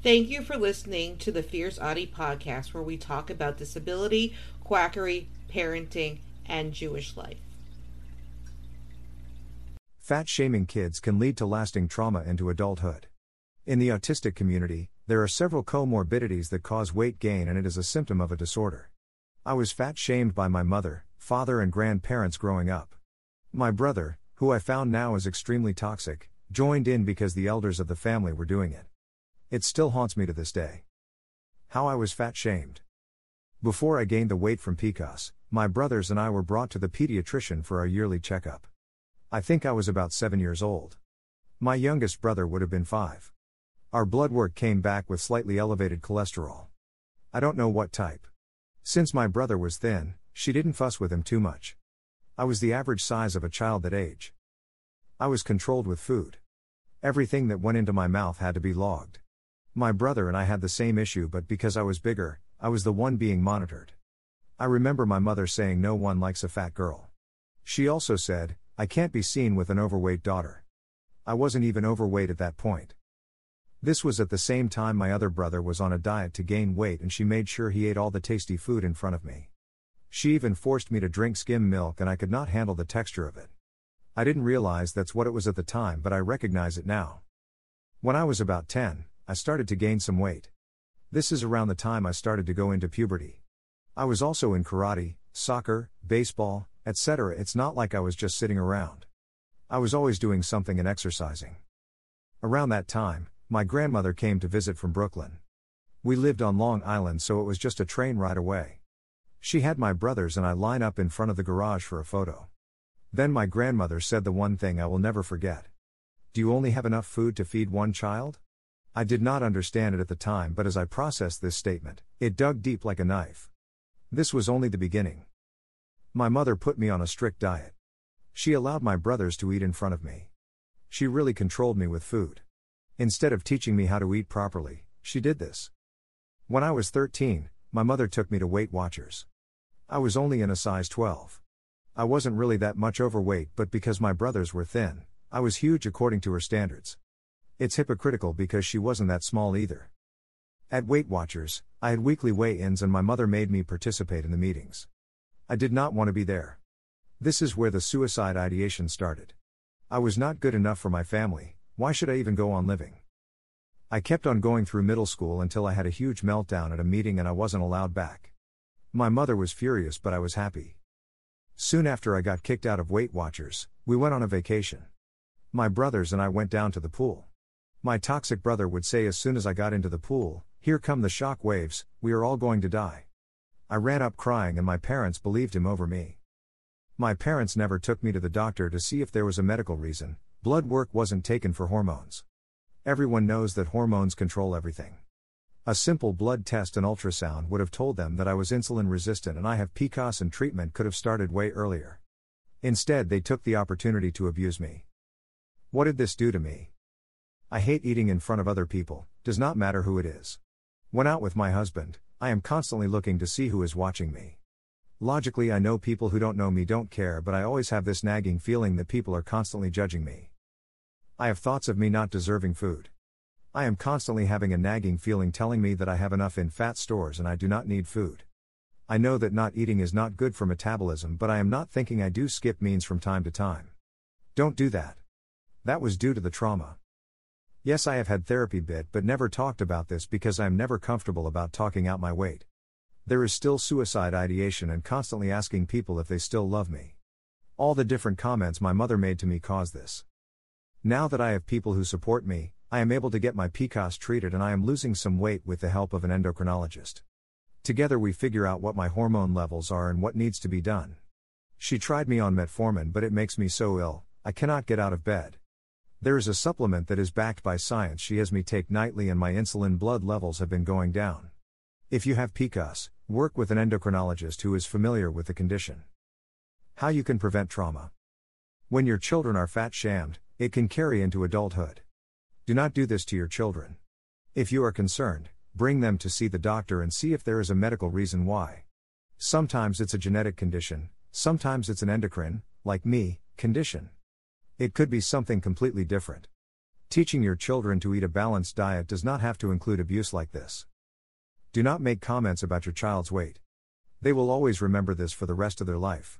Thank you for listening to the Fierce Autie podcast, where we talk about disability, quackery, parenting, and Jewish life. Fat shaming kids can lead to lasting trauma into adulthood. In the autistic community, there are several comorbidities that cause weight gain, and it is a symptom of a disorder. I was fat shamed by my mother, father, and grandparents growing up. My brother, who I found now is extremely toxic, joined in because the elders of the family were doing it. It still haunts me to this day. How I was fat shamed. Before I gained the weight from PCOS, my brothers and I were brought to the pediatrician for our yearly checkup. I think I was about seven years old. My youngest brother would have been five. Our blood work came back with slightly elevated cholesterol. I don't know what type. Since my brother was thin, she didn't fuss with him too much. I was the average size of a child that age. I was controlled with food. Everything that went into my mouth had to be logged. My brother and I had the same issue, but because I was bigger, I was the one being monitored. I remember my mother saying no one likes a fat girl. She also said, I can't be seen with an overweight daughter. I wasn't even overweight at that point. This was at the same time my other brother was on a diet to gain weight and she made sure he ate all the tasty food in front of me. She even forced me to drink skim milk and I could not handle the texture of it. I didn't realize that's what it was at the time, but I recognize it now. When I was about 10, I started to gain some weight. This is around the time I started to go into puberty. I was also in karate, soccer, baseball, etc. It's not like I was just sitting around. I was always doing something and exercising. Around that time, my grandmother came to visit from Brooklyn. We lived on Long Island, so it was just a train ride away. She had my brothers and I line up in front of the garage for a photo. Then my grandmother said the one thing I will never forget Do you only have enough food to feed one child? I did not understand it at the time, but as I processed this statement, it dug deep like a knife. This was only the beginning. My mother put me on a strict diet. She allowed my brothers to eat in front of me. She really controlled me with food. Instead of teaching me how to eat properly, she did this. When I was 13, my mother took me to Weight Watchers. I was only in a size 12. I wasn't really that much overweight, but because my brothers were thin, I was huge according to her standards. It's hypocritical because she wasn't that small either. At Weight Watchers, I had weekly weigh ins and my mother made me participate in the meetings. I did not want to be there. This is where the suicide ideation started. I was not good enough for my family, why should I even go on living? I kept on going through middle school until I had a huge meltdown at a meeting and I wasn't allowed back. My mother was furious, but I was happy. Soon after I got kicked out of Weight Watchers, we went on a vacation. My brothers and I went down to the pool. My toxic brother would say as soon as I got into the pool, Here come the shock waves, we are all going to die. I ran up crying and my parents believed him over me. My parents never took me to the doctor to see if there was a medical reason, blood work wasn't taken for hormones. Everyone knows that hormones control everything. A simple blood test and ultrasound would have told them that I was insulin resistant and I have PCOS and treatment could have started way earlier. Instead, they took the opportunity to abuse me. What did this do to me? I hate eating in front of other people, does not matter who it is. When out with my husband, I am constantly looking to see who is watching me. Logically, I know people who don't know me don't care, but I always have this nagging feeling that people are constantly judging me. I have thoughts of me not deserving food. I am constantly having a nagging feeling telling me that I have enough in fat stores and I do not need food. I know that not eating is not good for metabolism, but I am not thinking I do skip means from time to time. Don't do that. That was due to the trauma. Yes, I have had therapy bit but never talked about this because I am never comfortable about talking out my weight. There is still suicide ideation and constantly asking people if they still love me. All the different comments my mother made to me caused this. Now that I have people who support me, I am able to get my PCOS treated and I am losing some weight with the help of an endocrinologist. Together we figure out what my hormone levels are and what needs to be done. She tried me on metformin but it makes me so ill, I cannot get out of bed. There is a supplement that is backed by science she has me take nightly, and my insulin blood levels have been going down. If you have PCOS, work with an endocrinologist who is familiar with the condition. How you can prevent trauma. When your children are fat shamed, it can carry into adulthood. Do not do this to your children. If you are concerned, bring them to see the doctor and see if there is a medical reason why. Sometimes it's a genetic condition, sometimes it's an endocrine, like me, condition. It could be something completely different. Teaching your children to eat a balanced diet does not have to include abuse like this. Do not make comments about your child's weight. They will always remember this for the rest of their life.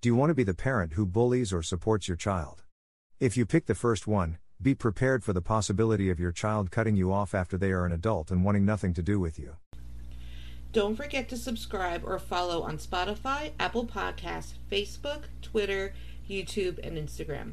Do you want to be the parent who bullies or supports your child? If you pick the first one, be prepared for the possibility of your child cutting you off after they are an adult and wanting nothing to do with you. Don't forget to subscribe or follow on Spotify, Apple Podcasts, Facebook, Twitter, YouTube, and Instagram.